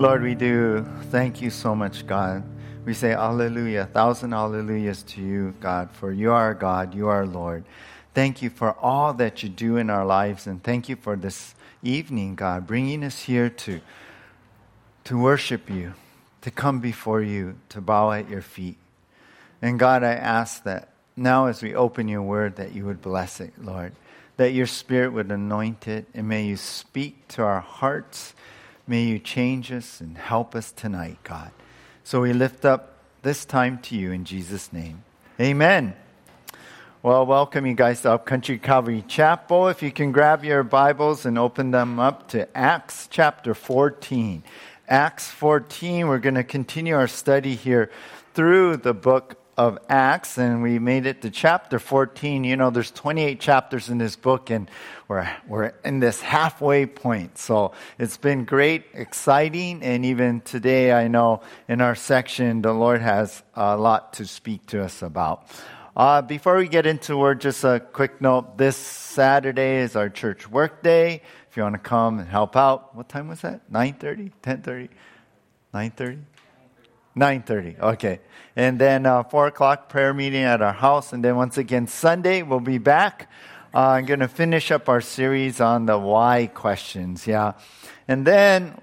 Lord, we do thank you so much, God. We say hallelujah, thousand hallelujahs to you, God, for you are God, you are Lord. Thank you for all that you do in our lives, and thank you for this evening, God, bringing us here to, to worship you, to come before you, to bow at your feet. And God, I ask that now as we open your word, that you would bless it, Lord, that your spirit would anoint it, and may you speak to our hearts May you change us and help us tonight, God. So we lift up this time to you in Jesus' name. Amen. Well, welcome you guys to Upcountry Calvary Chapel. If you can grab your Bibles and open them up to Acts chapter 14. Acts 14, we're going to continue our study here through the book of Acts, and we made it to chapter 14. You know, there's 28 chapters in this book, and we're, we're in this halfway point. So it's been great, exciting, and even today, I know in our section, the Lord has a lot to speak to us about. Uh, before we get into word, just a quick note. This Saturday is our church work day. If you want to come and help out, what time was that? 9.30? 10.30? 9.30? 9.30, okay. And then uh, 4 o'clock prayer meeting at our house. And then once again, Sunday, we'll be back. Uh, I'm going to finish up our series on the why questions, yeah. And then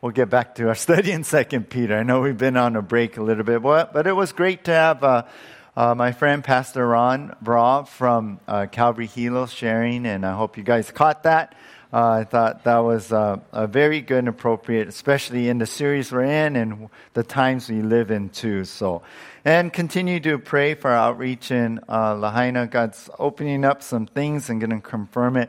we'll get back to our study in Second Peter. I know we've been on a break a little bit, but, but it was great to have uh, uh, my friend Pastor Ron Bra from uh, Calvary Hilo sharing, and I hope you guys caught that. Uh, I thought that was uh, a very good and appropriate, especially in the series we're in and the times we live in too. So, and continue to pray for our outreach in uh, Lahaina. God's opening up some things and going to confirm it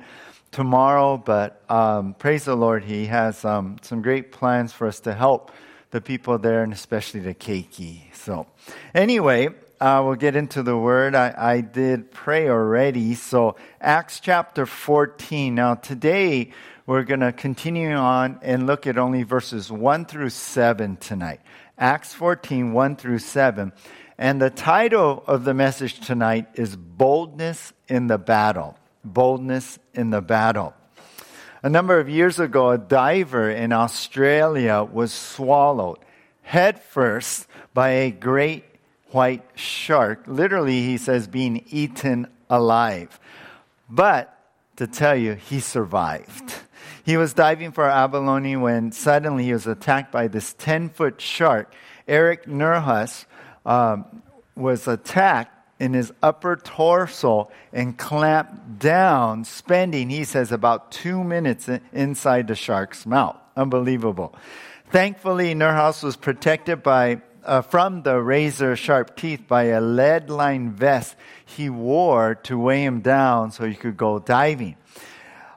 tomorrow. But um, praise the Lord, He has um, some great plans for us to help the people there and especially the keiki. So, anyway, uh, we'll get into the word. I, I did pray already. So, Acts chapter 14. Now, today we're going to continue on and look at only verses 1 through 7 tonight. Acts 14, 1 through 7. And the title of the message tonight is Boldness in the Battle. Boldness in the Battle. A number of years ago, a diver in Australia was swallowed headfirst by a great white shark. Literally, he says, being eaten alive. But to tell you, he survived. He was diving for abalone when suddenly he was attacked by this 10 foot shark. Eric Nerhus um, was attacked in his upper torso and clamped down, spending, he says, about two minutes inside the shark's mouth. Unbelievable. Thankfully, Nerhus was protected by uh, from the razor sharp teeth by a lead lined vest he wore to weigh him down so he could go diving.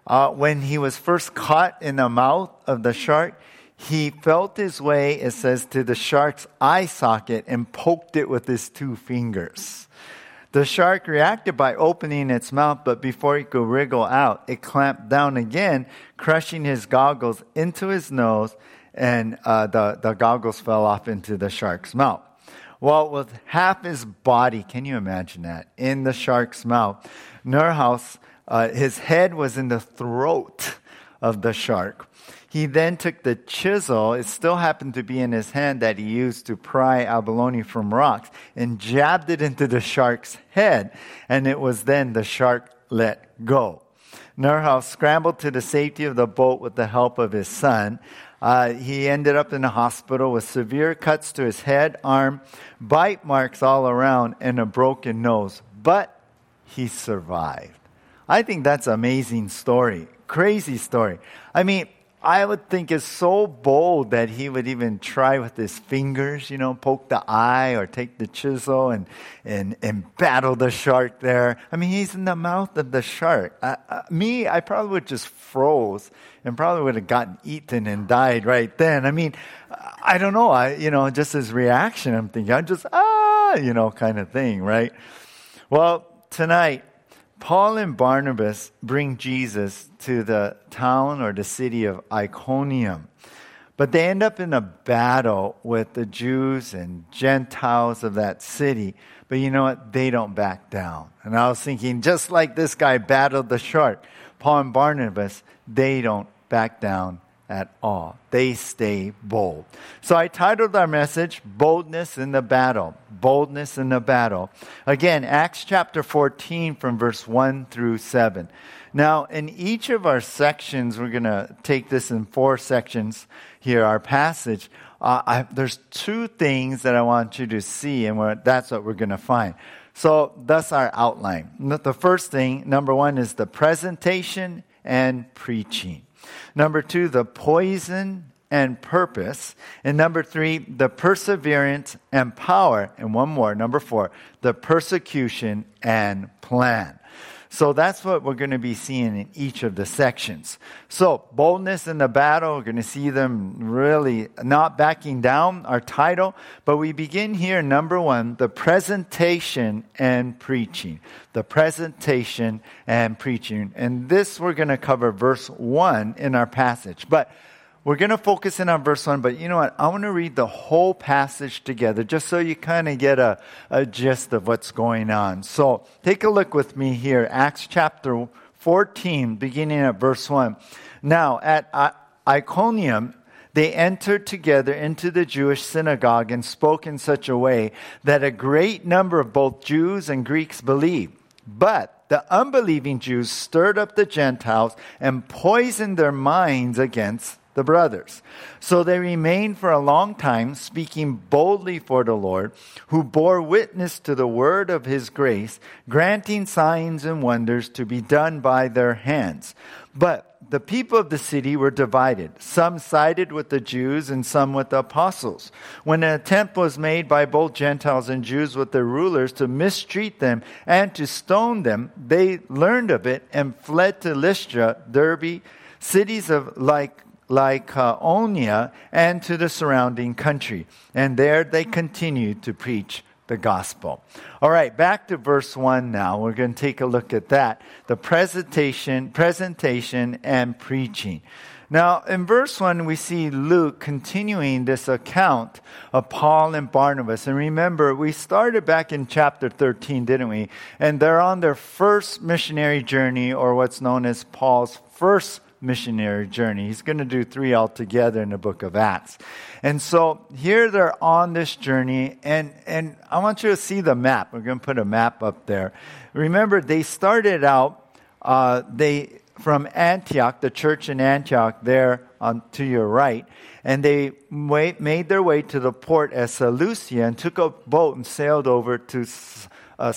Uh, when he was first caught in the mouth of the shark, he felt his way, it says, to the shark's eye socket and poked it with his two fingers. The shark reacted by opening its mouth, but before he could wriggle out, it clamped down again, crushing his goggles into his nose and uh, the, the goggles fell off into the shark's mouth. Well, with half his body, can you imagine that, in the shark's mouth, Nerhus, uh, his head was in the throat of the shark. He then took the chisel, it still happened to be in his hand that he used to pry abalone from rocks, and jabbed it into the shark's head. And it was then the shark let go. Nerhus scrambled to the safety of the boat with the help of his son. Uh, he ended up in a hospital with severe cuts to his head, arm, bite marks all around, and a broken nose. But he survived. I think that's an amazing story. Crazy story. I mean, I would think is so bold that he would even try with his fingers, you know, poke the eye or take the chisel and, and, and battle the shark there. I mean, he's in the mouth of the shark. Me, I probably would just froze and probably would have gotten eaten and died right then. I mean, I don't know. I, you know, just his reaction, I'm thinking, I'm just, ah, you know, kind of thing, right? Well, tonight, Paul and Barnabas bring Jesus to the town or the city of Iconium. But they end up in a battle with the Jews and Gentiles of that city. But you know what? They don't back down. And I was thinking, just like this guy battled the shark, Paul and Barnabas, they don't back down at all. They stay bold. So I titled our message, Boldness in the Battle. Boldness in the Battle. Again, Acts chapter 14 from verse 1 through 7. Now, in each of our sections, we're going to take this in four sections here, our passage. Uh, I, there's two things that I want you to see, and that's what we're going to find. So that's our outline. The first thing, number one, is the presentation and preaching. Number two, the poison and purpose. And number three, the perseverance and power. And one more, number four, the persecution and plan. So that's what we're going to be seeing in each of the sections. So, boldness in the battle, we're going to see them really not backing down, our title. But we begin here, number one, the presentation and preaching. The presentation and preaching. And this we're going to cover verse one in our passage. But we're going to focus in on verse 1, but you know what? I want to read the whole passage together just so you kind of get a, a gist of what's going on. So take a look with me here, Acts chapter 14, beginning at verse 1. Now, at Iconium, they entered together into the Jewish synagogue and spoke in such a way that a great number of both Jews and Greeks believed. But the unbelieving Jews stirred up the Gentiles and poisoned their minds against the brothers. So they remained for a long time, speaking boldly for the Lord, who bore witness to the word of his grace, granting signs and wonders to be done by their hands. But the people of the city were divided. Some sided with the Jews and some with the apostles. When an attempt was made by both Gentiles and Jews with their rulers to mistreat them and to stone them, they learned of it and fled to Lystra, Derbe, cities of like Lycaonia uh, and to the surrounding country. And there they continued to preach the gospel. All right, back to verse 1 now. We're going to take a look at that. The presentation, presentation and preaching. Now, in verse 1, we see Luke continuing this account of Paul and Barnabas. And remember, we started back in chapter 13, didn't we? And they're on their first missionary journey, or what's known as Paul's first missionary journey. He's going to do three altogether in the book of Acts. And so here they're on this journey, and, and I want you to see the map. We're going to put a map up there. Remember, they started out, uh, they from Antioch, the church in Antioch, there on, to your right, and they made their way to the port at Seleucia and took a boat and sailed over to uh,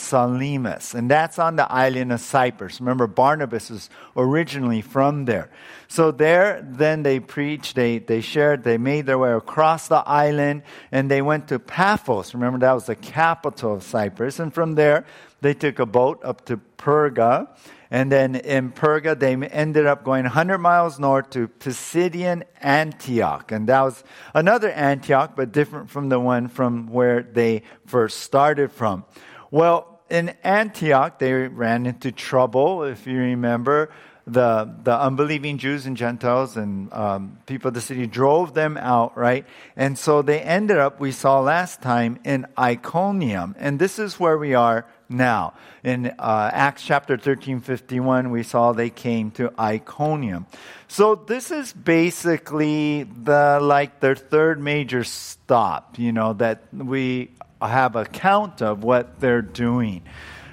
and that's on the island of Cyprus. Remember, Barnabas is originally from there. So there, then they preached, they, they shared, they made their way across the island, and they went to Paphos. Remember, that was the capital of Cyprus. And from there, they took a boat up to Perga. And then in Perga, they ended up going 100 miles north to Pisidian Antioch. And that was another Antioch, but different from the one from where they first started from. Well, in Antioch, they ran into trouble, if you remember. The, the unbelieving Jews and Gentiles and um, people of the city drove them out, right? And so they ended up, we saw last time, in Iconium. And this is where we are now. In uh, Acts chapter 13, 51, we saw they came to Iconium. So this is basically the, like their third major stop, you know, that we have account of what they're doing.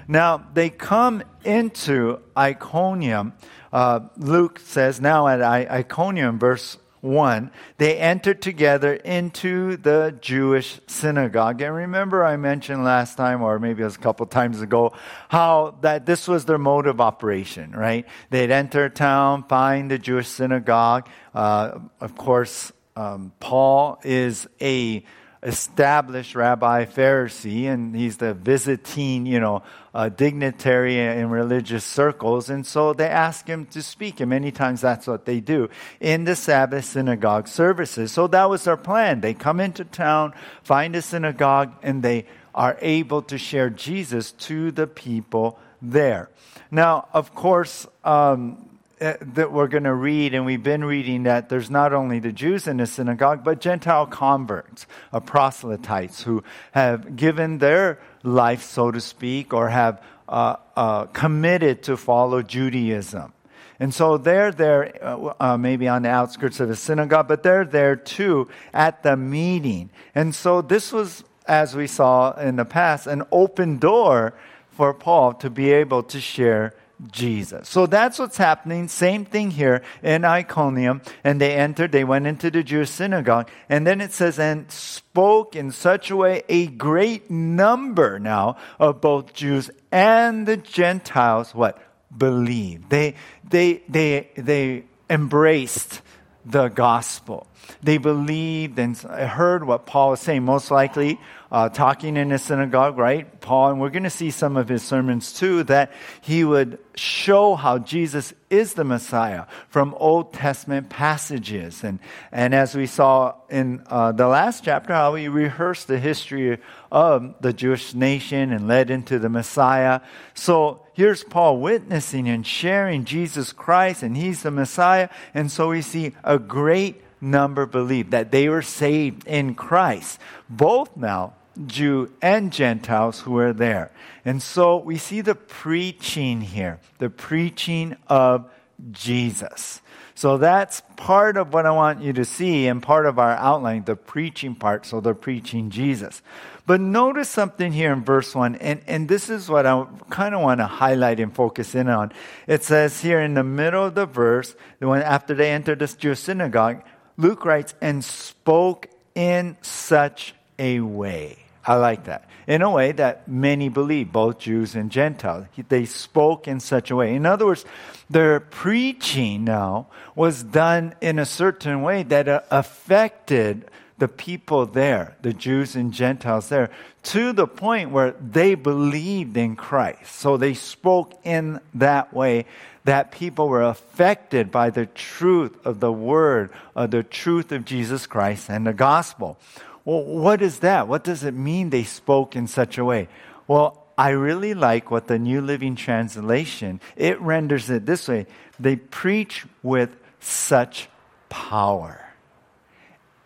Now, they come into Iconium. Uh, Luke says now at Iconium, verse 1, they entered together into the Jewish synagogue. And remember, I mentioned last time, or maybe it was a couple times ago, how that this was their mode of operation, right? They'd enter town, find the Jewish synagogue. Uh, of course, um, Paul is a established rabbi Pharisee, and he's the visiting, you know, uh, dignitary in religious circles. And so they ask him to speak, and many times that's what they do in the Sabbath synagogue services. So that was their plan. They come into town, find a synagogue, and they are able to share Jesus to the people there. Now, of course, um, that we're going to read, and we've been reading that there's not only the Jews in the synagogue, but Gentile converts, uh, proselytes who have given their life, so to speak, or have uh, uh, committed to follow Judaism. And so they're there, uh, uh, maybe on the outskirts of the synagogue, but they're there too at the meeting. And so this was, as we saw in the past, an open door for Paul to be able to share Jesus. So that's what's happening. Same thing here in Iconium. And they entered, they went into the Jewish synagogue. And then it says, and spoke in such a way a great number now of both Jews and the Gentiles, what? Believed. They, they, they, they embraced the gospel. They believed and heard what Paul was saying. Most likely, uh, talking in a synagogue, right? Paul, and we're going to see some of his sermons too, that he would show how Jesus is the Messiah from Old Testament passages. And, and as we saw in uh, the last chapter, how he rehearsed the history of the Jewish nation and led into the Messiah. So here's Paul witnessing and sharing Jesus Christ, and he's the Messiah. And so we see a great number believe that they were saved in Christ, both now Jew and Gentiles who were there. And so we see the preaching here, the preaching of Jesus. So that's part of what I want you to see and part of our outline, the preaching part. So they're preaching Jesus. But notice something here in verse 1, and, and this is what I kind of want to highlight and focus in on. It says here in the middle of the verse, when after they entered the Jewish synagogue, Luke writes, and spoke in such a way. I like that. In a way that many believe, both Jews and Gentiles. They spoke in such a way. In other words, their preaching now was done in a certain way that uh, affected the people there, the Jews and Gentiles there, to the point where they believed in Christ. So they spoke in that way that people were affected by the truth of the word, of the truth of Jesus Christ and the gospel. Well, what is that? What does it mean they spoke in such a way? Well, I really like what the New Living Translation, it renders it this way. They preach with such power.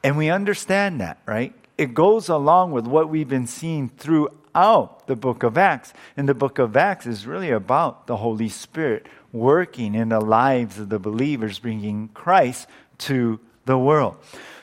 And we understand that, right? It goes along with what we've been seeing throughout the book of Acts. And the book of Acts is really about the Holy Spirit working in the lives of the believers, bringing Christ to the world.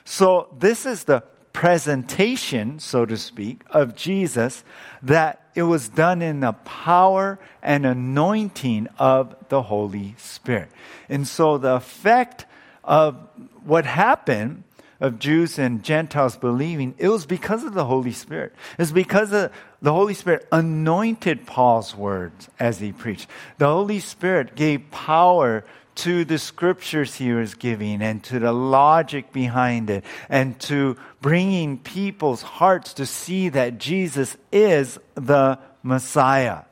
So, this is the presentation, so to speak, of Jesus that it was done in the power and anointing of the Holy Spirit. And so the effect of what happened of Jews and Gentiles believing, it was because of the Holy Spirit. It's because the Holy Spirit anointed Paul's words as he preached. The Holy Spirit gave power to the scriptures he was giving and to the logic behind it and to bringing people's hearts to see that Jesus is the Messiah.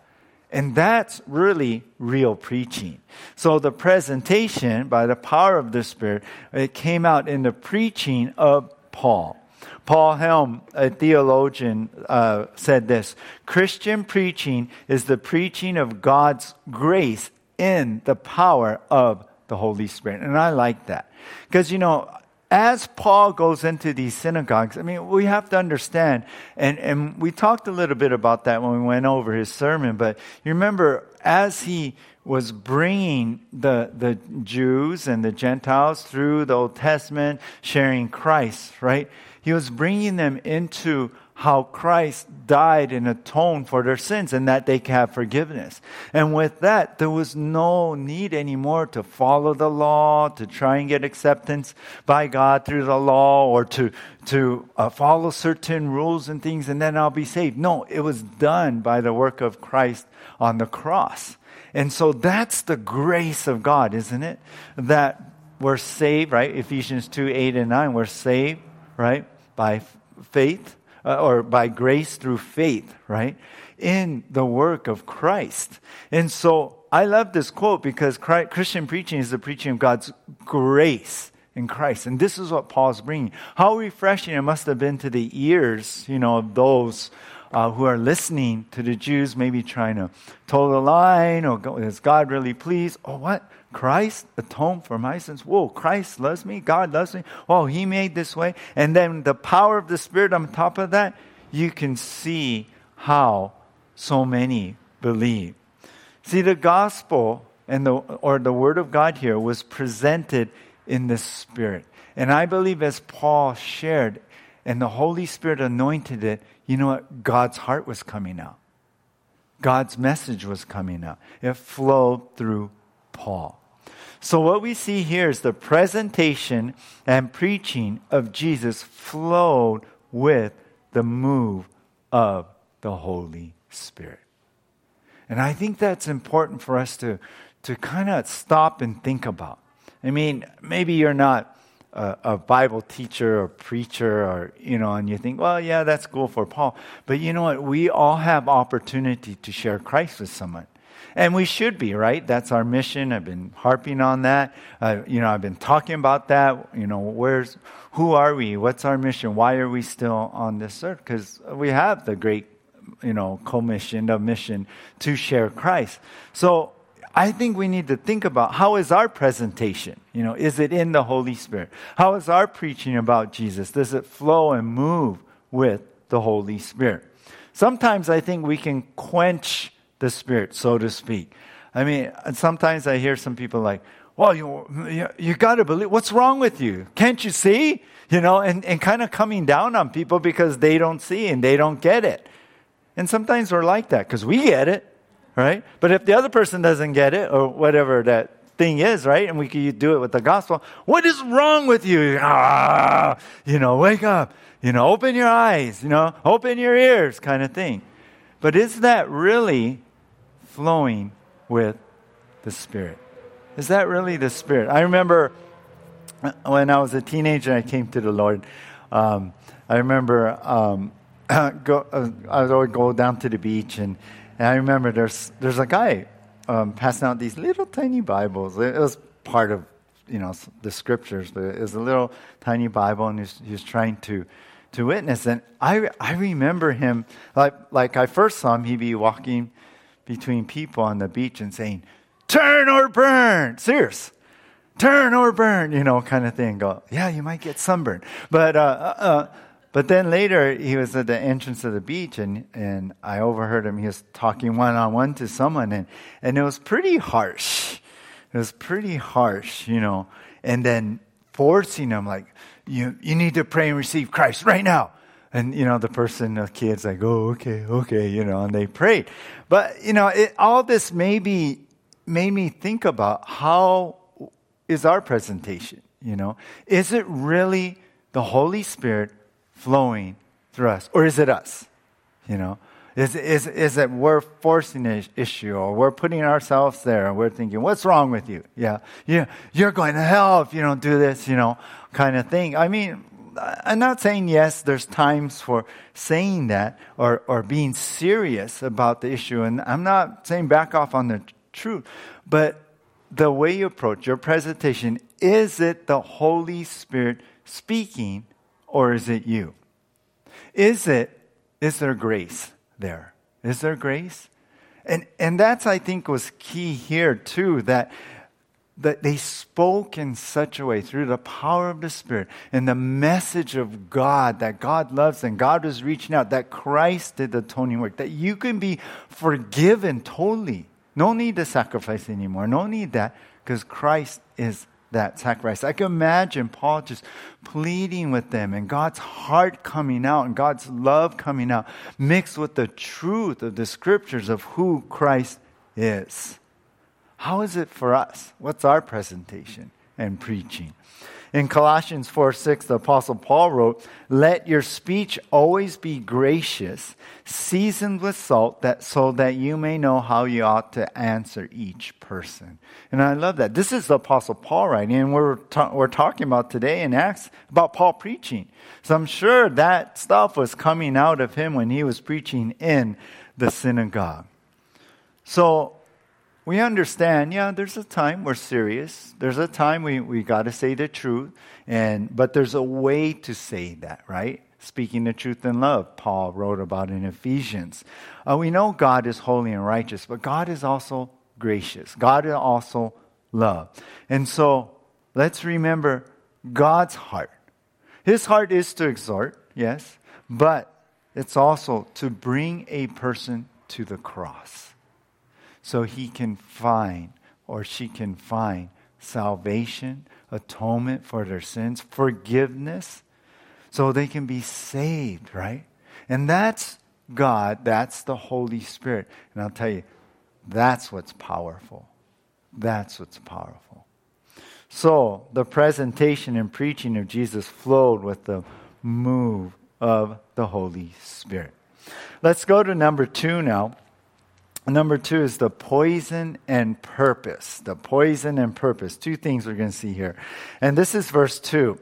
And that's really real preaching. So the presentation by the power of the Spirit, it came out in the preaching of Paul. Paul Helm, a theologian, uh, said this Christian preaching is the preaching of God's grace in the power of the Holy Spirit. And I like that. Because, you know, as Paul goes into these synagogues, I mean, we have to understand, and, and we talked a little bit about that when we went over his sermon, but you remember, as he was bringing the, the Jews and the Gentiles through the Old Testament, sharing Christ, right? He was bringing them into how Christ died and atoned for their sins and that they can have forgiveness. And with that, there was no need anymore to follow the law, to try and get acceptance by God through the law, or to, to uh, follow certain rules and things and then I'll be saved. No, it was done by the work of Christ on the cross. And so that's the grace of God, isn't it? That we're saved, right? Ephesians 2 8 and 9, we're saved, right? By faith uh, or by grace through faith, right? In the work of Christ. And so I love this quote because Christ, Christian preaching is the preaching of God's grace in Christ. And this is what Paul's bringing. How refreshing it must have been to the ears, you know, of those uh, who are listening to the Jews, maybe trying to toe the line, or is God really pleased? Or what? Christ atoned for my sins. Whoa, Christ loves me. God loves me. Oh, He made this way. And then the power of the Spirit on top of that, you can see how so many believe. See, the gospel and the, or the Word of God here was presented in the Spirit. And I believe as Paul shared and the Holy Spirit anointed it, you know what? God's heart was coming out. God's message was coming out. It flowed through Paul. So, what we see here is the presentation and preaching of Jesus flowed with the move of the Holy Spirit. And I think that's important for us to, to kind of stop and think about. I mean, maybe you're not a, a, Bible teacher or preacher, or, you know, and you think, well, yeah, that's cool for Paul. But you know what? We all have opportunity to share Christ with someone. And we should be, right? That's our mission. I've been harping on that. Uh, you know, I've been talking about that. You know, where's, who are we? What's our mission? Why are we still on this earth? Because we have the great, you know, commission, the mission to share Christ. So I think we need to think about how is our presentation? You know, is it in the Holy Spirit? How is our preaching about Jesus? Does it flow and move with the Holy Spirit? Sometimes I think we can quench the Spirit, so to speak. I mean, sometimes I hear some people like, well, you, you, you got to believe, what's wrong with you? Can't you see? You know, and, and kind of coming down on people because they don't see and they don't get it. And sometimes we're like that because we get it right? But if the other person doesn't get it, or whatever that thing is, right? And we could do it with the gospel. What is wrong with you? Ah, you know, wake up. You know, open your eyes. You know, open your ears, kind of thing. But is that really flowing with the Spirit? Is that really the Spirit? I remember when I was a teenager, I came to the Lord. Um, I remember um, go, uh, I would always go down to the beach and and I remember there's, there's a guy um, passing out these little tiny Bibles. It was part of, you know, the scriptures, but it was a little tiny Bible, and he's, he's trying to, to witness. And I, I remember him, like, like I first saw him, he'd be walking between people on the beach and saying, turn or burn. Serious. Turn or burn, you know, kind of thing. Go, yeah, you might get sunburned. But, uh, uh, uh but then later, he was at the entrance of the beach, and, and I overheard him. He was talking one on one to someone, and, and it was pretty harsh. It was pretty harsh, you know. And then forcing him, like, you, you need to pray and receive Christ right now. And, you know, the person, the kid's like, oh, okay, okay, you know, and they prayed. But, you know, it, all this maybe made me think about how is our presentation, you know? Is it really the Holy Spirit flowing through us? Or is it us? You know? Is, is, is it we're forcing an issue or we're putting ourselves there and we're thinking, what's wrong with you? Yeah. Yeah. You're going to hell if you don't do this, you know, kind of thing. I mean, I'm not saying yes, there's times for saying that or, or being serious about the issue. And I'm not saying back off on the truth, but the way you approach your presentation, is it the Holy Spirit speaking or is it you? Is it, is there grace there? Is there grace? And, and that's, I think, was key here, too, that, that they spoke in such a way through the power of the Spirit and the message of God that God loves and God was reaching out, that Christ did the atoning work, that you can be forgiven totally. No need to sacrifice anymore. No need that because Christ is that sacrifice. I can imagine Paul just pleading with them and God's heart coming out and God's love coming out, mixed with the truth of the scriptures of who Christ is. How is it for us? What's our presentation and preaching? In Colossians 4 6, the Apostle Paul wrote, Let your speech always be gracious, seasoned with salt, that, so that you may know how you ought to answer each person. And I love that. This is the Apostle Paul writing, and we're, ta- we're talking about today in Acts about Paul preaching. So I'm sure that stuff was coming out of him when he was preaching in the synagogue. So we understand, yeah, there's a time we're serious. There's a time we, we got to say the truth. And, but there's a way to say that, right? Speaking the truth in love, Paul wrote about in Ephesians. Uh, we know God is holy and righteous, but God is also gracious. God is also love. And so let's remember God's heart. His heart is to exhort, yes, but it's also to bring a person to the cross so he can find or she can find salvation, atonement for their sins, forgiveness, so they can be saved, right? And that's God, that's the Holy Spirit. And I'll tell you, that's what's powerful. That's what's powerful. So the presentation and preaching of Jesus flowed with the move of the Holy Spirit. Let's go to number two now. Number two is the poison and purpose. The poison and purpose. Two things we're going to see here. And this is verse 2.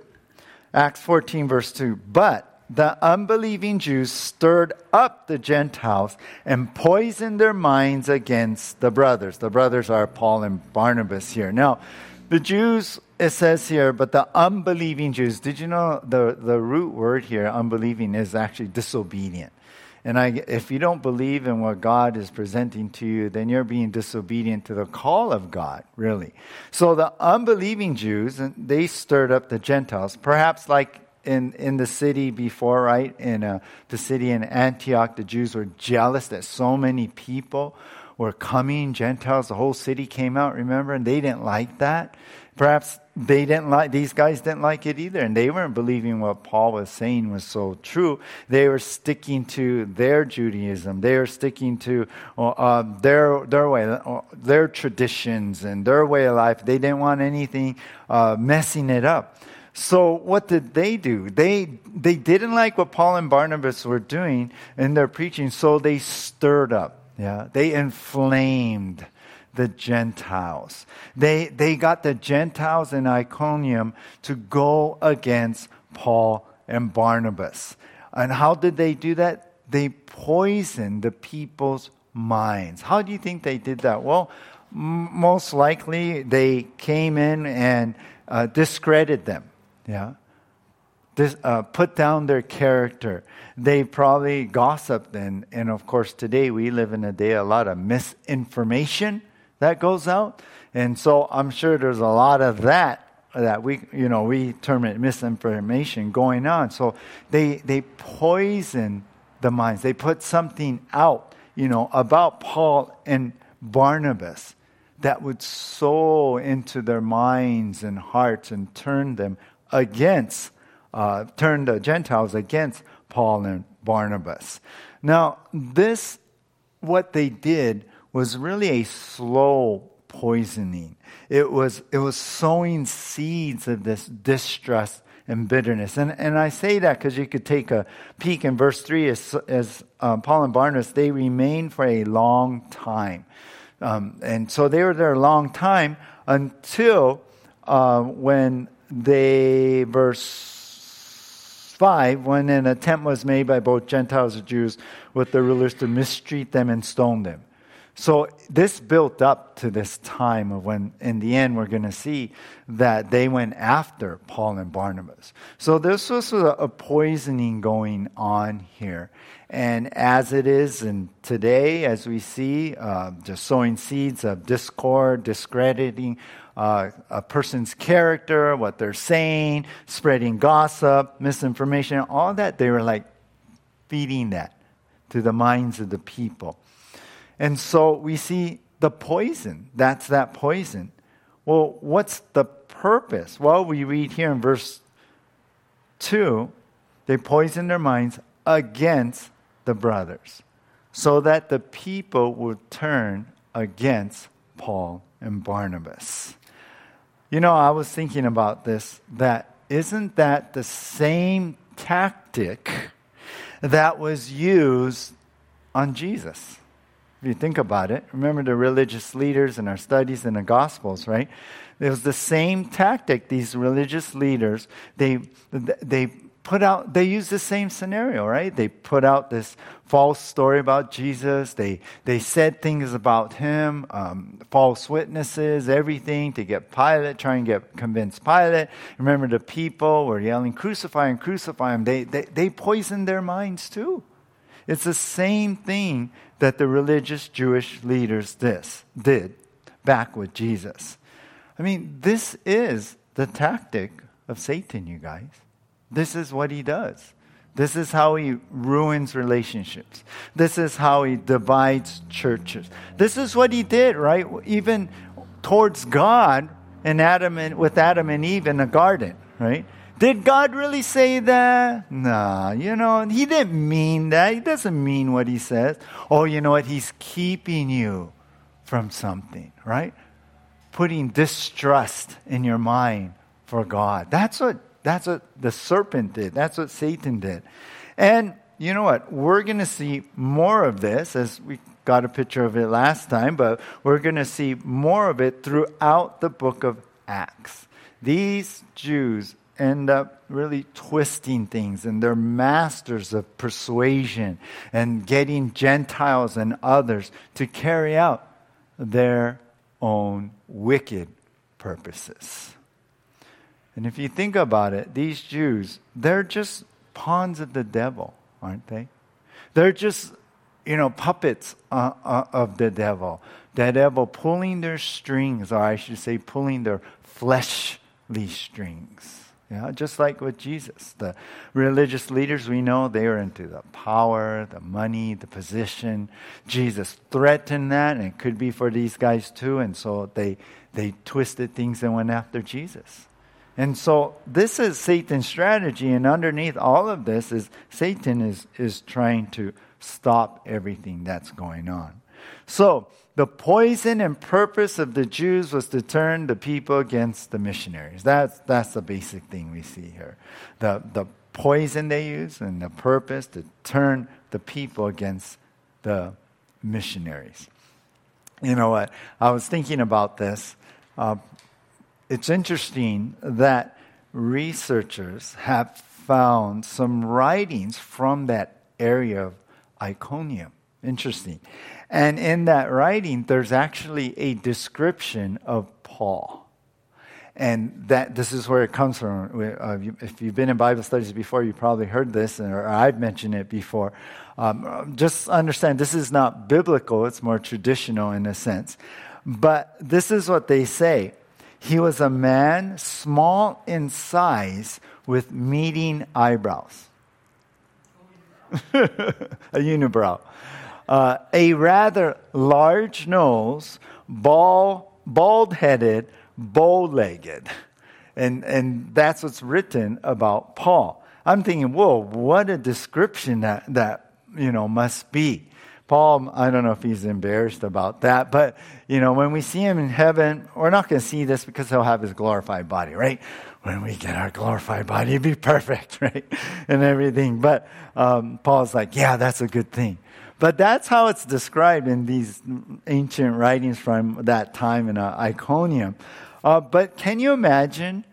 Acts 14, verse 2. But the unbelieving Jews stirred up the Gentiles and poisoned their minds against the brothers. The brothers are Paul and Barnabas here. Now, the Jews, it says here, but the unbelieving Jews, did you know the, the root word here, unbelieving, is actually disobedient? And I, if you don't believe in what God is presenting to you, then you're being disobedient to the call of God, really. So the unbelieving Jews, they stirred up the Gentiles, perhaps like in, in the city before, right? In uh, the city in Antioch, the Jews were jealous that so many people were coming, Gentiles, the whole city came out, remember? And they didn't like that. Perhaps they didn't like, these guys didn't like it either, and they weren't believing what Paul was saying was so true. They were sticking to their Judaism. They were sticking to uh, uh, their, their way, uh, their traditions and their way of life. They didn't want anything uh, messing it up. So what did they do? They they didn't like what Paul and Barnabas were doing in their preaching, so they stirred up. Yeah, they inflamed the Gentiles. They, they got the Gentiles in Iconium to go against Paul and Barnabas. And how did they do that? They poisoned the people's minds. How do you think they did that? Well, m- most likely they came in and uh, discredited them. Yeah. This, uh, put down their character. They probably gossiped, and, and of course, today we live in a day a lot of misinformation that goes out. And so I'm sure there's a lot of that that we you know we term it misinformation going on. So they they poison the minds. They put something out, you know, about Paul and Barnabas that would sow into their minds and hearts and turn them against, uh, turn the Gentiles against Paul and Barnabas. Now, this, what they did was really a slow poisoning. It was, it was sowing seeds of this distrust and bitterness. And, and I say that because you could take a peek in verse 3 as, as uh, Paul and Barnabas, they remained for a long time. Um, and so they were there a long time until uh, when they, verse 5, when an attempt was made by both Gentiles and Jews with the rulers to mistreat them and stone them. So this built up to this time of when, in the end, we're going to see that they went after Paul and Barnabas. So this was a, poisoning going on here. And as it is and today, as we see, uh, just sowing seeds of discord, discrediting uh, a person's character, what they're saying, spreading gossip, misinformation, all that, they were like feeding that to the minds of the people. And so we see the poison. That's that poison. Well, what's the purpose? Well, we read here in verse 2 they poisoned their minds against the brothers so that the people would turn against Paul and Barnabas. You know, I was thinking about this that isn't that the same tactic that was used on Jesus? If you think about it, remember the religious leaders in our studies in the Gospels, right? It was the same tactic. These religious leaders, they, they put out, they use the same scenario, right? They put out this false story about Jesus. They, they said things about him, um, false witnesses, everything to get Pilate, try and get convince Pilate. Remember the people were yelling, crucify him, crucify him. They, they, they poisoned their minds too. It's the same thing that the religious Jewish leaders this, did back with Jesus. I mean, this is the tactic of Satan, you guys. This is what he does. This is how he ruins relationships. This is how he divides churches. This is what he did, right? Even towards God and Adam and, with Adam and Eve in the garden, right? Did God really say that? Nah, you know, He didn't mean that. He doesn't mean what He says. Oh, you know what? He's keeping you from something, right? Putting distrust in your mind for God. That's what that's what the serpent did. That's what Satan did. And you know what? We're going to see more of this as we got a picture of it last time, but we're going to see more of it throughout the book of Acts. These Jews end up really twisting things, and they're masters of persuasion and getting Gentiles and others to carry out their own wicked purposes. And if you think about it, these Jews, they're just pawns of the devil, aren't they? They're just, you know, puppets uh, uh, of the devil. The devil pulling their strings, or I should say, pulling their fleshly strings. Yeah, just like with Jesus. The religious leaders we know they are into the power, the money, the position. Jesus threatened that, and it could be for these guys too. And so they they twisted things and went after Jesus. And so this is Satan's strategy, and underneath all of this is Satan is, is trying to stop everything that's going on. So the poison and purpose of the Jews was to turn the people against the missionaries. That's, that's the basic thing we see here. The, the poison they use and the purpose to turn the people against the missionaries. You know what? I was thinking about this. Uh, it's interesting that researchers have found some writings from that area of Iconium. Interesting. And in that writing, there's actually a description of Paul. And that this is where it comes from. Uh, if you've been in Bible studies before, you probably heard this, or I've mentioned it before. Um, just understand this is not biblical, it's more traditional in a sense. But this is what they say he was a man small in size with meeting eyebrows. a unibrow. Uh, a rather large nose, bald, bald headed, bow legged. And, and that's what's written about Paul. I'm thinking, whoa, what a description that, that you know, must be. Paul, I don't know if he's embarrassed about that, but you know, when we see him in heaven, we're not going to see this because he'll have his glorified body, right? When we get our glorified body, it'd be perfect, right? And everything. But um, Paul's like, yeah, that's a good thing. But that's how it's described in these ancient writings from that time in uh, Iconium. Uh, but can you imagine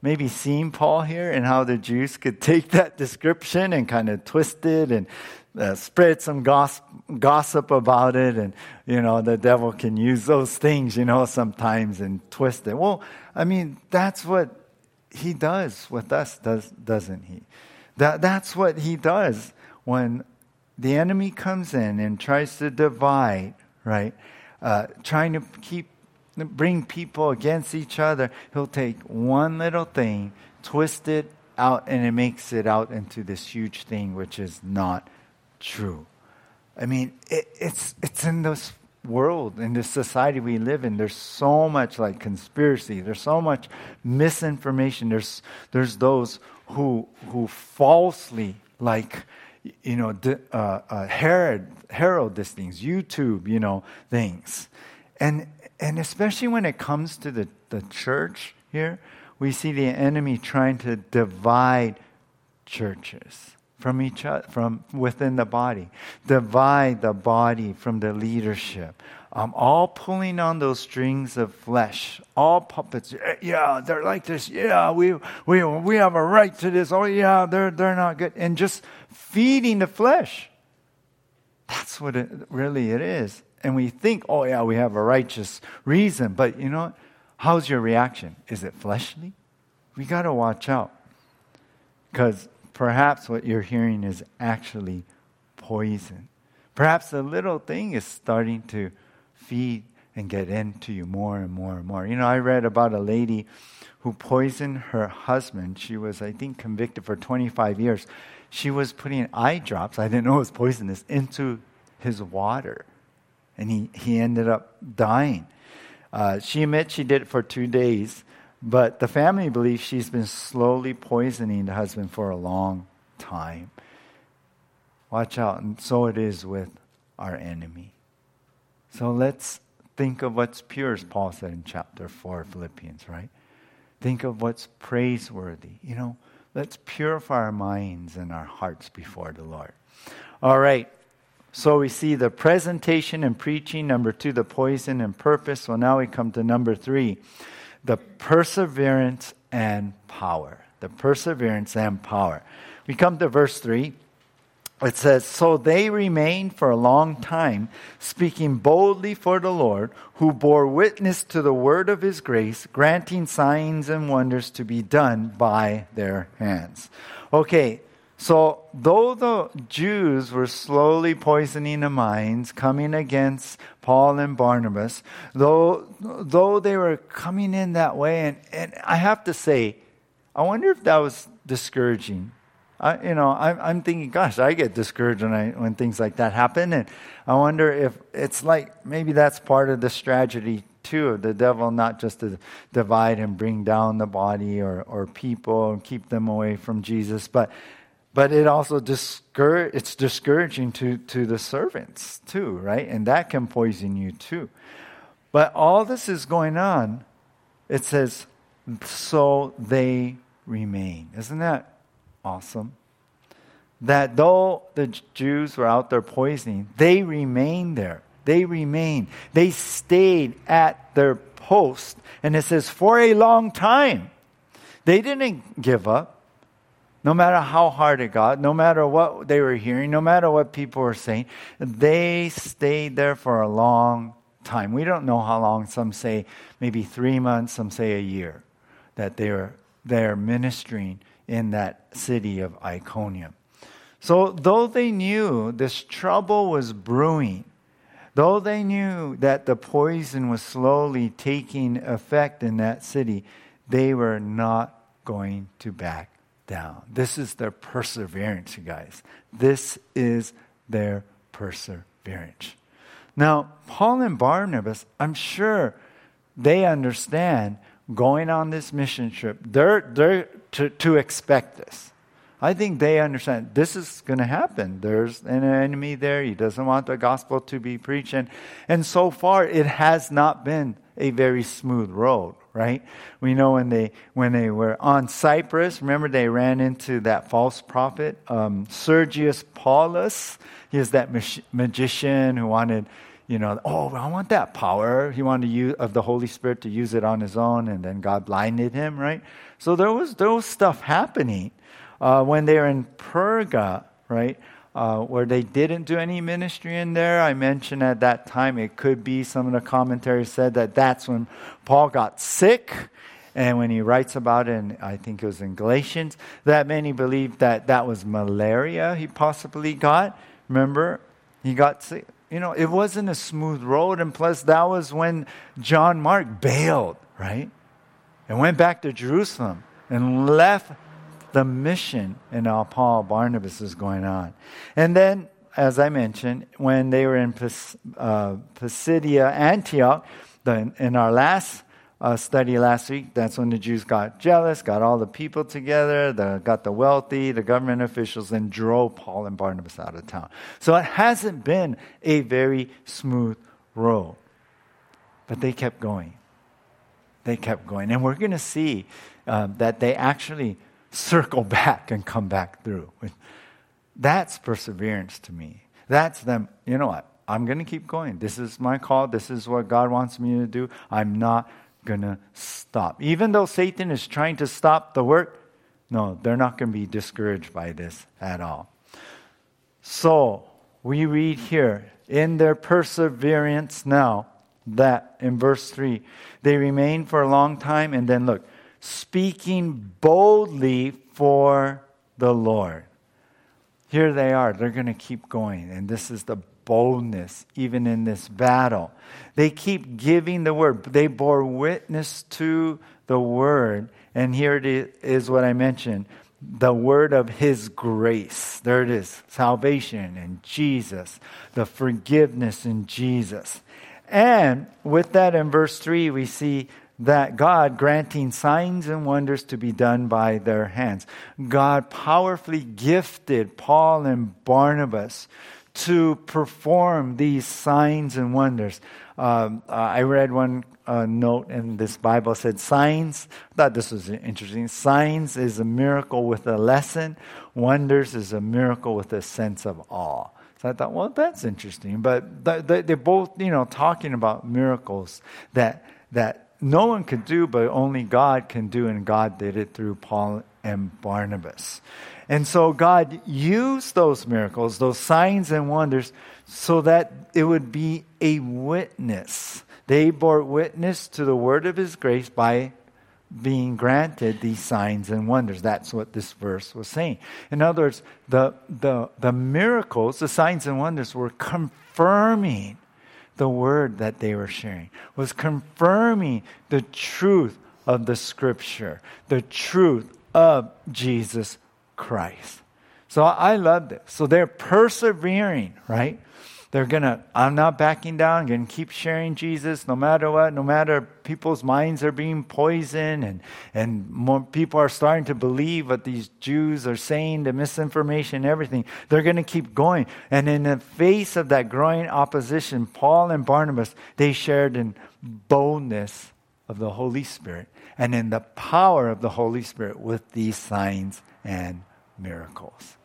maybe seeing Paul here and how the Jews could take that description and kind of twist it and uh, spread some gossip, gossip about it, and you know the devil can use those things, you know, sometimes and twist it. Well, I mean that's what he does with us, does doesn't he? That that's what he does when the enemy comes in and tries to divide, right? Uh, trying to keep bring people against each other. He'll take one little thing, twist it out, and it makes it out into this huge thing, which is not true. I mean, it, it's, it's in this world, in this society we live in. There's so much like conspiracy. There's so much misinformation. There's, there's those who, who falsely, like, you know, uh, uh, herald, herald these things, YouTube, you know, things. And, and especially when it comes to the, the church here, we see the enemy trying to divide churches from each other, from within the body. Divide the body from the leadership. Um, all pulling on those strings of flesh. All puppets. Yeah, they're like this. Yeah, we, we, we have a right to this. Oh, yeah, they're, they're not good. And just feeding the flesh. That's what it really it is. And we think, oh, yeah, we have a righteous reason. But you know? How's your reaction? Is it fleshly? We got to watch out. Because perhaps what you're hearing is actually poison. Perhaps the little thing is starting to feed and get into you more and more and more. You know, I read about a lady who poisoned her husband. She was, I think, convicted for 25 years. She was putting eye drops, I didn't know it was poisonous, into his water. And he, he ended up dying. Uh, she admits she did it for two days, but the family believes she's been slowly poisoning the husband for a long time. Watch out. And so it is with our enemy. So let's think of what's pure, as Paul said in chapter 4 of Philippians, right? Think of what's praiseworthy. You know, let's purify our minds and our hearts before the Lord. All right. So we see the presentation and preaching. Number two, the poison and purpose. Well, now we come to number three, the perseverance and power. The perseverance and power. We come to verse three it says, So they remained for a long time, speaking boldly for the Lord, who bore witness to the word of his grace, granting signs and wonders to be done by their hands. Okay, so though the Jews were slowly poisoning the minds, coming against Paul and Barnabas, though, though they were coming in that way, and, and I have to say, I wonder if that was discouraging I, you know, I'm, I'm thinking, gosh, I get discouraged when, I, when things like that happen. And I wonder if it's like maybe that's part of the strategy too of the devil, not just to divide and bring down the body or, or people and keep them away from Jesus, but but it also discourage it's discouraging to, to the servants too, right? And that can poison you too. But all this is going on, it says, so they remain. Isn't that awesome. That though the Jews were out there poisoning, they remained there. They remained. They stayed at their post. And it says, for a long time. They didn't give up. No matter how hard it got, no matter what they were hearing, no matter what people were saying, they stayed there for a long time. We don't know how long. Some say maybe three months, some say a year that they were there ministering in that city of Iconium. So, though they knew this trouble was brewing, though they knew that the poison was slowly taking effect in that city, they were not going to back down. This is their perseverance, you guys. This is their perseverance. Now, Paul and Barnabas, I'm sure they understand going on this mission trip. They're, they're to, to expect this. I think they understand this is going to happen. There's an enemy there. He doesn't want the gospel to be preached. And, and so far, it has not been a very smooth road, right? We know when they, when they were on Cyprus, remember they ran into that false prophet, um, Sergius Paulus. He is that mag- magician who wanted you know, oh, I want that power. He wanted to use, of the Holy Spirit to use it on his own, and then God blinded him, right? So there was, there was stuff happening uh, when they were in Perga, right? Uh, where they didn't do any ministry in there. I mentioned at that time it could be some of the commentaries said that that's when Paul got sick. And when he writes about it, and I think it was in Galatians, that many believe that that was malaria he possibly got. Remember, he got sick you know, it wasn't a smooth road. And plus, that was when John Mark bailed, right? And went back to Jerusalem and left the mission. And now Paul Barnabas is going on. And then, as I mentioned, when they were in Pis- uh, Pisidia, Antioch, the, in our last uh, study last week, that's when the Jews got jealous, got all the people together, the, got the wealthy, the government officials, and drove Paul and Barnabas out of town. So it hasn't been a very smooth road. But they kept going. They kept going. And we're going to see um, that they actually circle back and come back through. That's perseverance to me. That's them, you know what? I'm going to keep going. This is my call. This is what God wants me to do. I'm not going to stop. Even though Satan is trying to stop the work, no, they're not going to be discouraged by this at all. So, we read here, in their perseverance now, that in verse 3, they remain for a long time, and then look, speaking boldly for the Lord. Here they are. They're going to keep going. And this is the boldness even in this battle. They keep giving the word. They bore witness to the word. And here it is what I mentioned the word of his grace. There it is salvation in Jesus, the forgiveness in Jesus. And with that, in verse 3, we see that God granting signs and wonders to be done by their hands. God powerfully gifted Paul and Barnabas to perform these signs and wonders. Um, uh, I read one uh, note in this Bible said signs. I thought this was interesting. Signs is a miracle with a lesson. Wonders is a miracle with a sense of awe. So I thought, well, that's interesting. But they're both, you know, talking about miracles that that no one could do, but only God can do, and God did it through Paul and Barnabas. And so God used those miracles, those signs and wonders, so that it would be a witness. They bore witness to the word of his grace by being granted these signs and wonders. That's what this verse was saying. In other words, the, the, the miracles, the signs and wonders were confirming the word that they were sharing, was confirming the truth of the scripture, the truth of Jesus Christ. So I love this. So they're persevering, right? They're going to, I'm not backing down, going to keep sharing Jesus no matter what, no matter people's minds are being poisoned and, and more people are starting to believe what these Jews are saying, the misinformation, everything. They're going to keep going. And in the face of that growing opposition, Paul and Barnabas, they shared in boldness of the Holy Spirit and in the power of the Holy Spirit with these signs and miracles.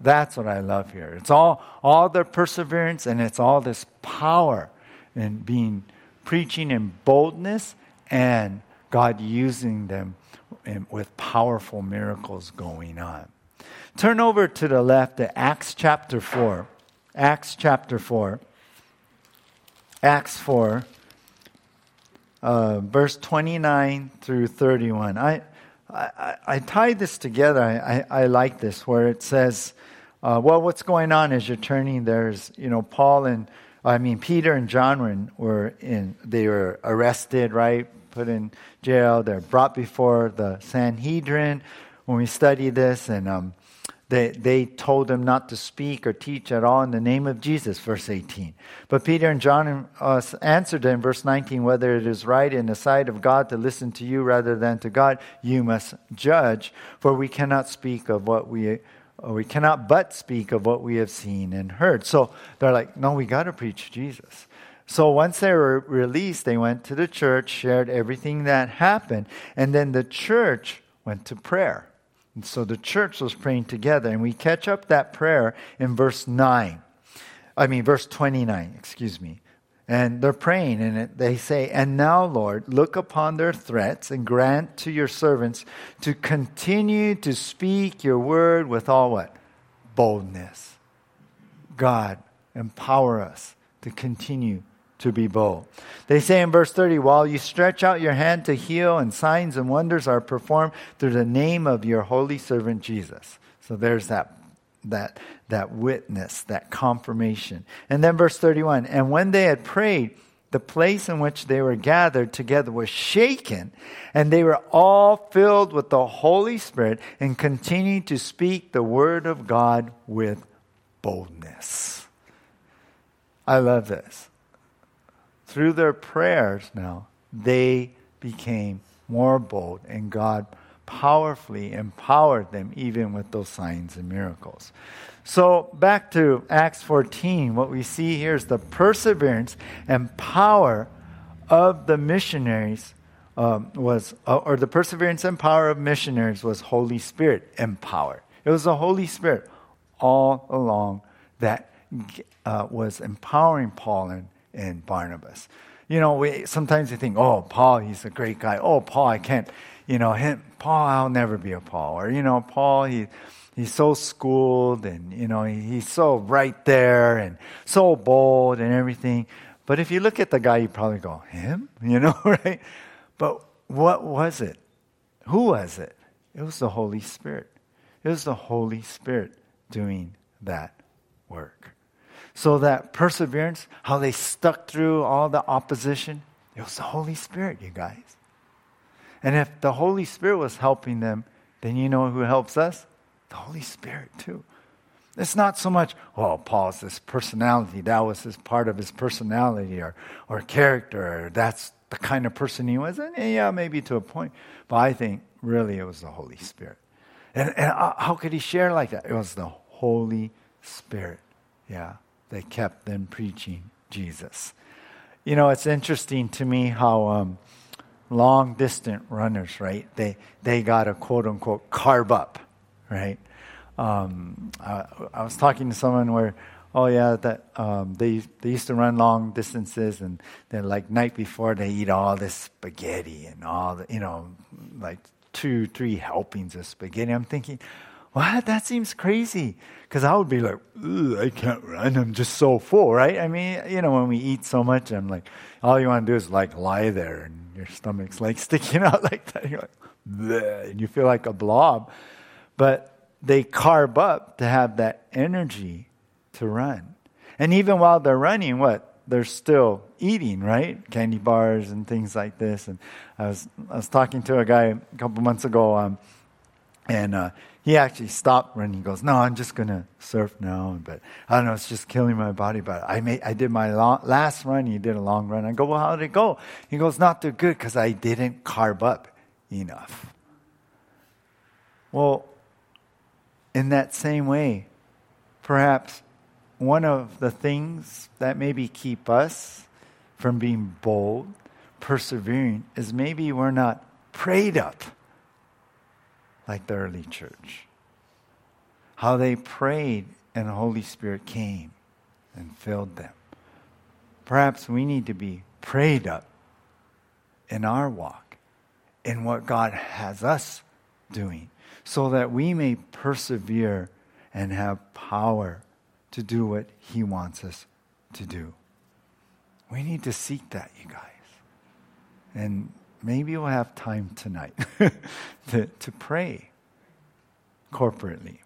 That's what I love here. It's all, all their perseverance and it's all this power in being preaching in boldness and God using them in, with powerful miracles going on. Turn over to the left to Acts chapter 4. Acts chapter 4. Acts 4, uh, verse 29 through 31. I, I, I tied this together. I, I, I like this, where it says, uh, well, what's going on as you're turning? There's, you know, Paul and, I mean, Peter and John were in, were in they were arrested, right? Put in jail. They're brought before the Sanhedrin when we study this, and um, they, they told them not to speak or teach at all in the name of Jesus, verse 18. But Peter and John uh, answered in verse 19 whether it is right in the sight of God to listen to you rather than to God, you must judge, for we cannot speak of what we we cannot but speak of what we have seen and heard. So they're like, no, we got to preach Jesus. So once they were released, they went to the church, shared everything that happened, and then the church went to prayer. And so the church was praying together, and we catch up that prayer in verse 9. I mean, verse 29, excuse me. And they're praying, and they say, And now, Lord, look upon their threats and grant to your servants to continue to speak your word with all what? Boldness. God, empower us to continue to be bold. They say in verse 30, While you stretch out your hand to heal, and signs and wonders are performed through the name of your holy servant Jesus. So there's that that, that witness, that confirmation. And then verse 31 And when they had prayed, the place in which they were gathered together was shaken, and they were all filled with the Holy Spirit and continued to speak the word of God with boldness. I love this. Through their prayers now, they became more bold, and God powerfully empowered them even with those signs and miracles. So, back to Acts 14, what we see here is the perseverance and power of the missionaries um, was, uh, or the perseverance and power of missionaries was Holy Spirit empowered. It was the Holy Spirit all along that uh, was empowering Paul and, and Barnabas. You know, we, sometimes we think, oh, Paul, he's a great guy. Oh, Paul, I can't, you know, him, Paul, I'll never be a Paul. Or, you know, Paul, he, he's so schooled and, you know, he, he's so right there and so bold and everything. But if you look at the guy, you probably go, him? You know, right? But what was it? Who was it? It was the Holy Spirit. It was the Holy Spirit doing that work. So that perseverance, how they stuck through all the opposition, it was the Holy Spirit, you guys. And if the Holy Spirit was helping them, then you know who helps us? The Holy Spirit, too. It's not so much, oh, Paul's this personality. That was his part of his personality or, or character. Or that's the kind of person he was. And yeah, maybe to a point. But I think really it was the Holy Spirit. And, and uh, how could he share like that? It was the Holy Spirit. Yeah, they kept them preaching Jesus. You know, it's interesting to me how um, long distance runners, right? They they got a quote unquote carb up, right? Um, I, I, was talking to someone where, oh yeah, that um, they they used to run long distances, and then like night before they eat all this spaghetti and all the you know like two three helpings of spaghetti. I'm thinking, what? That seems crazy. Because I would be like, I can't run. I'm just so full, right? I mean, you know, when we eat so much, I'm like, all you want to do is like lie there and your stomach's like sticking out like that. You're like, and you feel like a blob. But they carb up to have that energy to run. And even while they're running, what? They're still eating, right? Candy bars and things like this. And I was, I was talking to a guy a couple months ago, um, and uh, he actually stopped running. He goes, "No, I'm just gonna surf now." But I don't know, it's just killing my body. But I made, I did my long, last run. He did a long run. I go, "Well, how did it go?" He goes, "Not too good because I didn't carb up enough." Well, in that same way, perhaps one of the things that maybe keep us from being bold, persevering, is maybe we're not prayed up like the early church. How they prayed and the Holy Spirit came and filled them. Perhaps we need to be prayed up in our walk, in what God has us doing, so that we may persevere and have power to do what He wants us to do. We need to seek that, you guys. And maybe we'll have time tonight to, to pray corporately.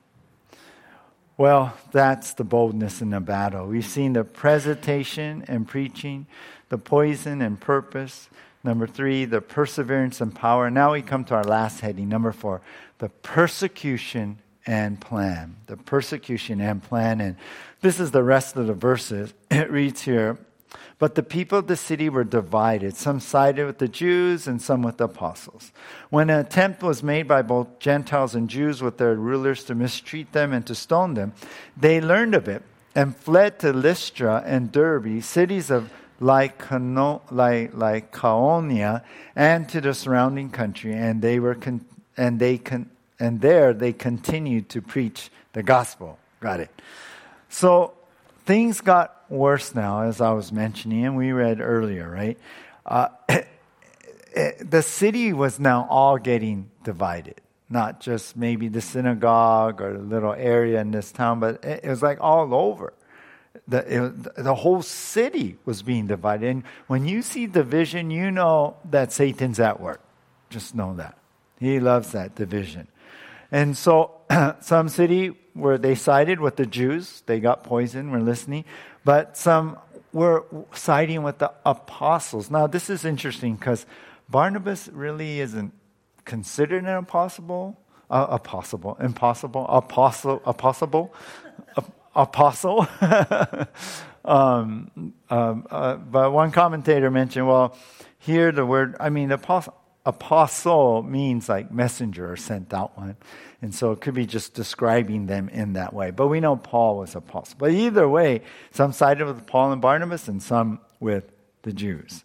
Well, that's the boldness in the battle. We've seen the presentation and preaching, the poison and purpose. Number three, the perseverance and power. Now we come to our last heading, number four, the persecution and plan. The persecution and plan. And this is the rest of the verses. It reads here but the people of the city were divided. Some sided with the Jews and some with the apostles. When an attempt was made by both Gentiles and Jews with their rulers to mistreat them and to stone them, they learned of it and fled to Lystra and Derbe, cities of Lycaonia, and to the surrounding country. And they were con- and they con- and there they continued to preach the gospel. Got it. So things got worse now, as I was mentioning, and we read earlier, right? Uh, the city was now all getting divided. Not just maybe the synagogue or the little area in this town, but it was like all over. The, the whole city was being divided. And when you see division, you know that Satan's at work. Just know that. He loves that division. And so, some city where they sided with the Jews, they got poisoned, we're listening but some were siding with the apostles. Now, this is interesting because Barnabas really isn't considered an apostle, uh, apostle, impossible, apostle, apostle, apostle. um, um, uh, but one commentator mentioned, well, here the word, I mean, apostle, apostle means like messenger or sent out one. And so it could be just describing them in that way. But we know Paul was apostle. But either way, some sided with Paul and Barnabas and some with the Jews.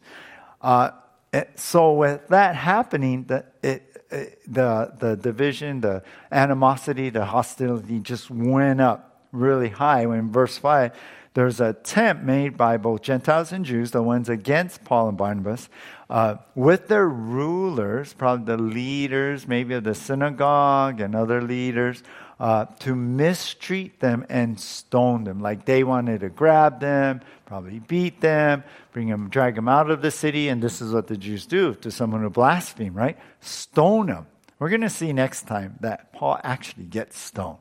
Uh, eh, so with that happening, the, it, it, the, the division, the animosity, the hostility just went up really high. When verse 5, there's an attempt made by both Gentiles and Jews, the ones against Paul and Barnabas, uh, with their rulers, probably the leaders, maybe of the synagogue and other leaders, uh, to mistreat them and stone them. Like they wanted to grab them, probably beat them, bring them, drag them out of the city. And this is what the Jews do to someone who blaspheme, right? Stone them. We're going to see next time that Paul actually gets stoned.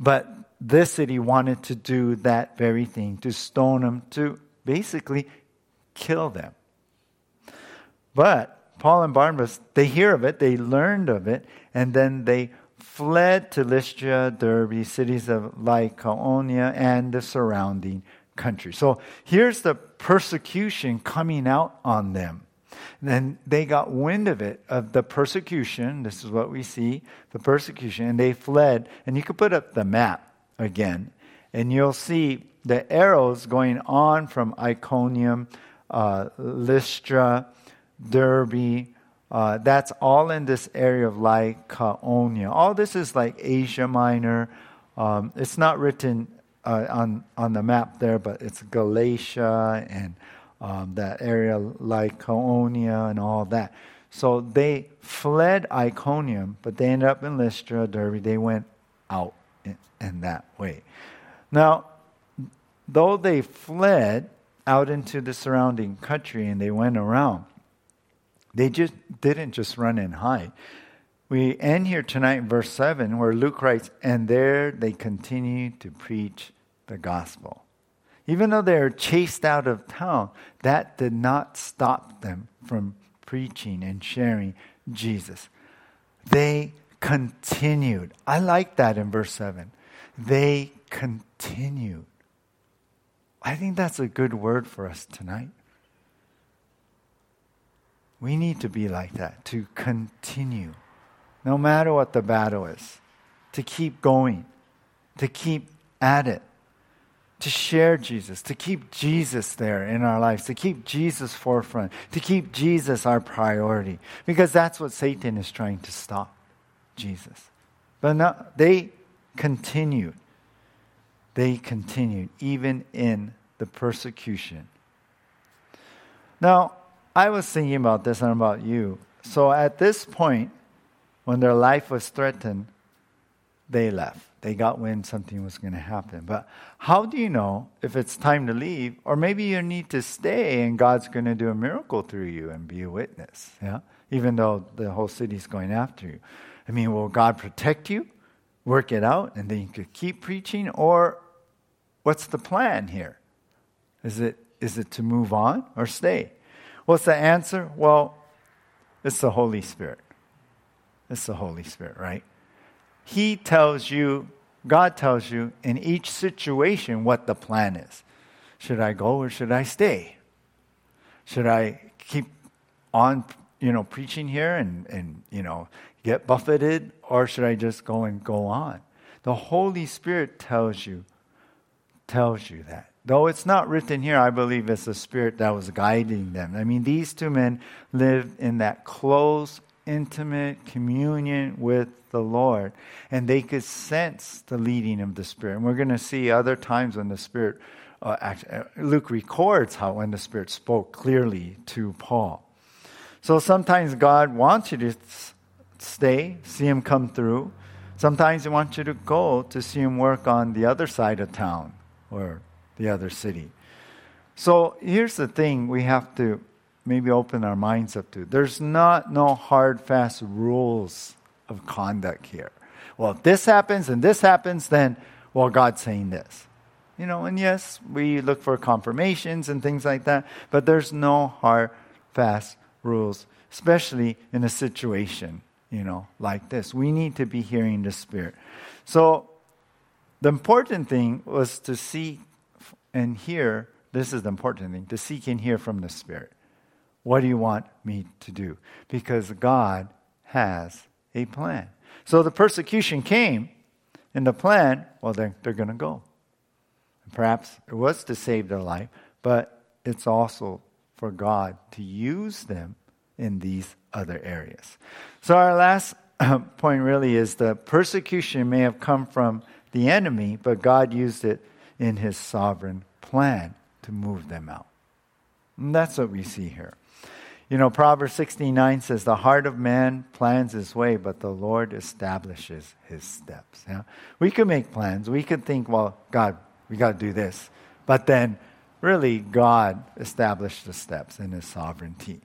But this city wanted to do that very thing, to stone them, to basically kill them. But Paul and Barnabas, they hear of it, they learned of it, and then they fled to Lystra, Derbe, cities of Lycaonia, and the surrounding country. So here's the persecution coming out on them. then they got wind of it, of the persecution. This is what we see the persecution, and they fled. And you could put up the map again, and you'll see the arrows going on from Iconium, uh, Lystra, Derbe. Uh, that's all in this area of Lycaonia. All this is like Asia Minor. Um, it's not written uh, on on the map there, but it's Galatia and um, that area Lycaonia and all that. So they fled Iconium, but they ended up in Lystra, Derbe. They went out in, in that way. Now, though they fled out into the surrounding country and they went around, they just didn't just run and hide. We end here tonight in verse 7 where Luke writes, And there they continued to preach the gospel. Even though they were chased out of town, that did not stop them from preaching and sharing Jesus. They continued. I like that in verse 7. They continued. I think that's a good word for us tonight. We need to be like that, to continue, no matter what the battle is, to keep going, to keep at it, to share Jesus, to keep Jesus there in our lives, to keep Jesus forefront, to keep Jesus our priority, because that's what Satan is trying to stop Jesus. But no, they continued. They continued, even in the persecution. Now, I was thinking about this and about you. So at this point, when their life was threatened, they left they got wind something was going to happen. But how do you know if it's time to leave? Or maybe you need to stay and God's going to do a miracle through you and be a witness, yeah? Even though the whole city's going after you. I mean, will God protect you, work it out, and then you could keep preaching? Or what's the plan here? Is it, is it to move on or stay? What's the answer? Well, it's the Holy Spirit. It's the Holy Spirit, right? He tells you, God tells you in each situation what the plan is. Should I go or should I stay? Should I keep on, you know, preaching here and, and you know, get buffeted or should I just go and go on? The Holy Spirit tells you, tells you that. Though it's not written here, I believe it's the Spirit that was guiding them. I mean, these two men lived in that close intimate communion with the Lord. And they could sense the leading of the Spirit. And we're going to see other times when the Spirit, uh, uh, Luke records how when the Spirit spoke clearly to Paul. So sometimes God wants you to stay, see Him come through. Sometimes He wants you to go to see Him work on the other side of town or the other city. So here's the thing we have to maybe open our minds up to. There's not no hard, fast rules of conduct here. Well, if this happens and this happens, then, well, God's saying this. You know, and yes, we look for confirmations and things like that, but there's no hard, fast rules, especially in a situation, you know, like this. We need to be hearing the Spirit. So, the important thing was to seek and hear. This is the important thing to seek and hear from the Spirit. What do you want me to do? Because God has a plan. So the persecution came, and the plan, well, they're, they're going to go. Perhaps it was to save their life, but it's also for God to use them in these other areas. So, our last uh, point really is the persecution may have come from the enemy, but God used it in his sovereign plan to move them out. And that's what we see here. You know, Proverbs 69 says, The heart of man plans his way, but the Lord establishes his steps. Yeah? We could make plans. We could think, well, God, we got to do this. But then, really, God established the steps in his sovereignty.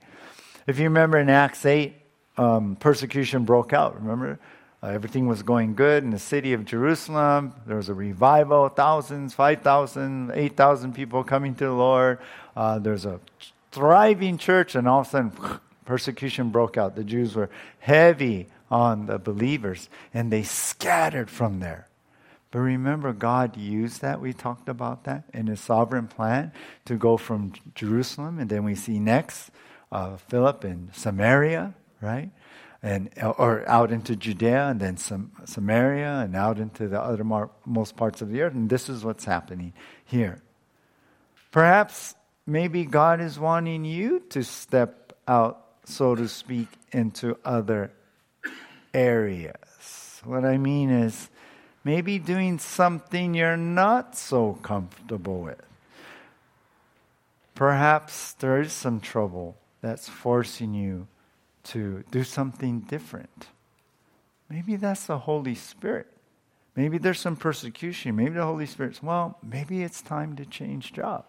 If you remember in Acts 8, um, persecution broke out. Remember? Uh, everything was going good in the city of Jerusalem. There was a revival, thousands, 5,000, 8,000 people coming to the Lord. Uh, there's a thriving church, and all of a sudden, persecution broke out. The Jews were heavy on the believers, and they scattered from there. But remember, God used that. We talked about that in His sovereign plan to go from Jerusalem, and then we see next uh, Philip in Samaria, right? And or out into Judea, and then some Samaria, and out into the other mar- most parts of the earth. And this is what's happening here. Perhaps, maybe God is wanting you to step out, so to speak, into other areas. What I mean is maybe doing something you're not so comfortable with. Perhaps there is some trouble that's forcing you to do something different. Maybe that's the Holy Spirit. Maybe there's some persecution. Maybe the Holy Spirit's, well, maybe it's time to change job.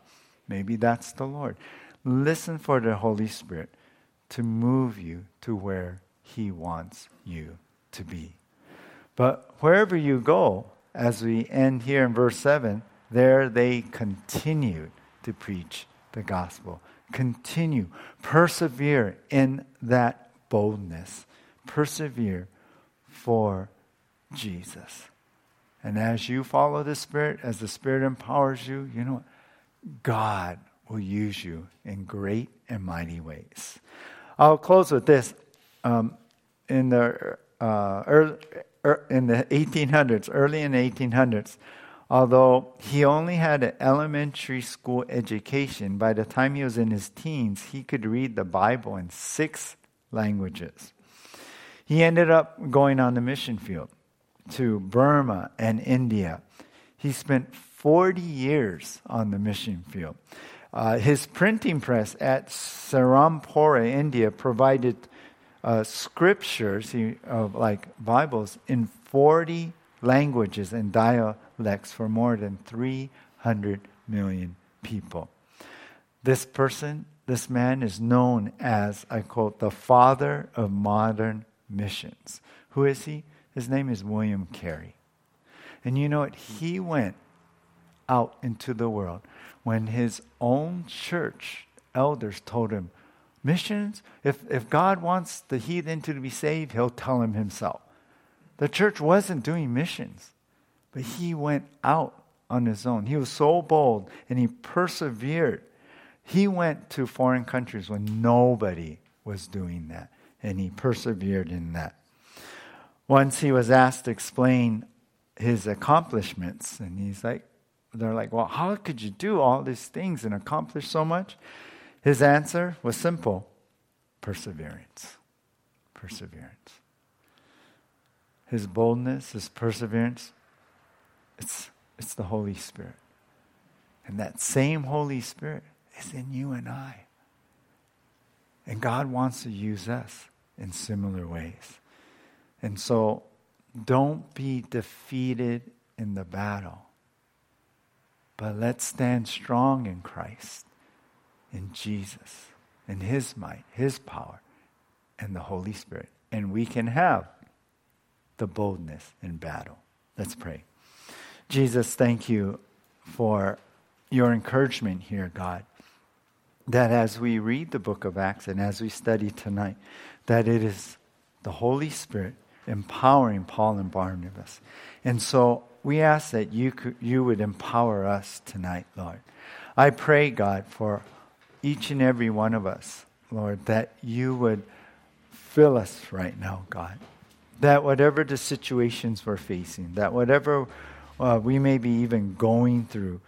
Maybe that's the Lord. Listen for the Holy Spirit to move you to where He wants you to be. But wherever you go, as we end here in verse 7, there they continued to preach the gospel. Continue, persevere in that boldness. Persevere for Jesus. And as you follow the Spirit, as the Spirit empowers you, you know, what? God will use you in great and mighty ways. I'll close with this. Um, in the uh, early, Er, in the 1800s, early in the 1800s, although he only had an elementary school education, by the time he was in his teens, he could read the Bible in six languages. He ended up going on the mission field to Burma and India. He spent 40 years on the mission field. Uh, his printing press at Serampore, India, provided uh, scriptures, of like Bibles, in 40 languages and dialects for more than 300 million people. This person, this man, is known as, I quote, the father of modern missions. Who is he? His name is William Carey. And you know what? He went out into the world when his own church elders told him, Missions, if, if God wants the heathen to be saved, he'll tell him himself. The church wasn't doing missions, but he went out on his own. He was so bold and he persevered. He went to foreign countries when nobody was doing that, and he persevered in that. Once he was asked to explain his accomplishments, and he's like, they're like, well, how could you do all these things and accomplish so much? His answer was simple perseverance. Perseverance. His boldness, his perseverance, it's, it's the Holy Spirit. And that same Holy Spirit is in you and I. And God wants to use us in similar ways. And so don't be defeated in the battle, but let's stand strong in Christ in Jesus, in His might, His power, and the Holy Spirit. And we can have the boldness in battle. Let's pray. Jesus, thank you for your encouragement here, God. That as we read the book of Acts and as we study tonight, that it is the Holy Spirit empowering Paul and Barnabas. And so we ask that you, could, you would empower us tonight, Lord. I pray, God, for each and every one of us, Lord, that you would fill us right now, God. That whatever the situations we're facing, that whatever uh, we may be even going through,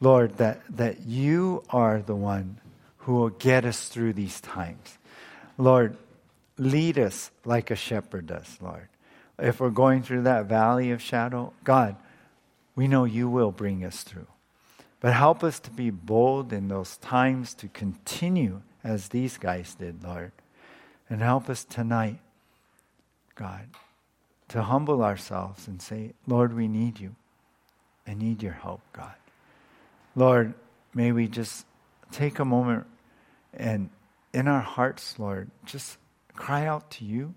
Lord, that, that you are the one who will get us through these times. Lord, lead us like a shepherd does, Lord. If we're going through that valley of shadow, God, we know you will bring us through. But help us to be bold in those times to continue as these guys did, Lord. And help us tonight, God, to humble ourselves and say, Lord, we need you. I need your help, God. Lord, may we just take a moment and in our hearts, Lord, just cry out to you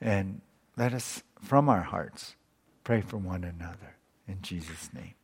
and let us, from our hearts, pray for one another. In Jesus' name.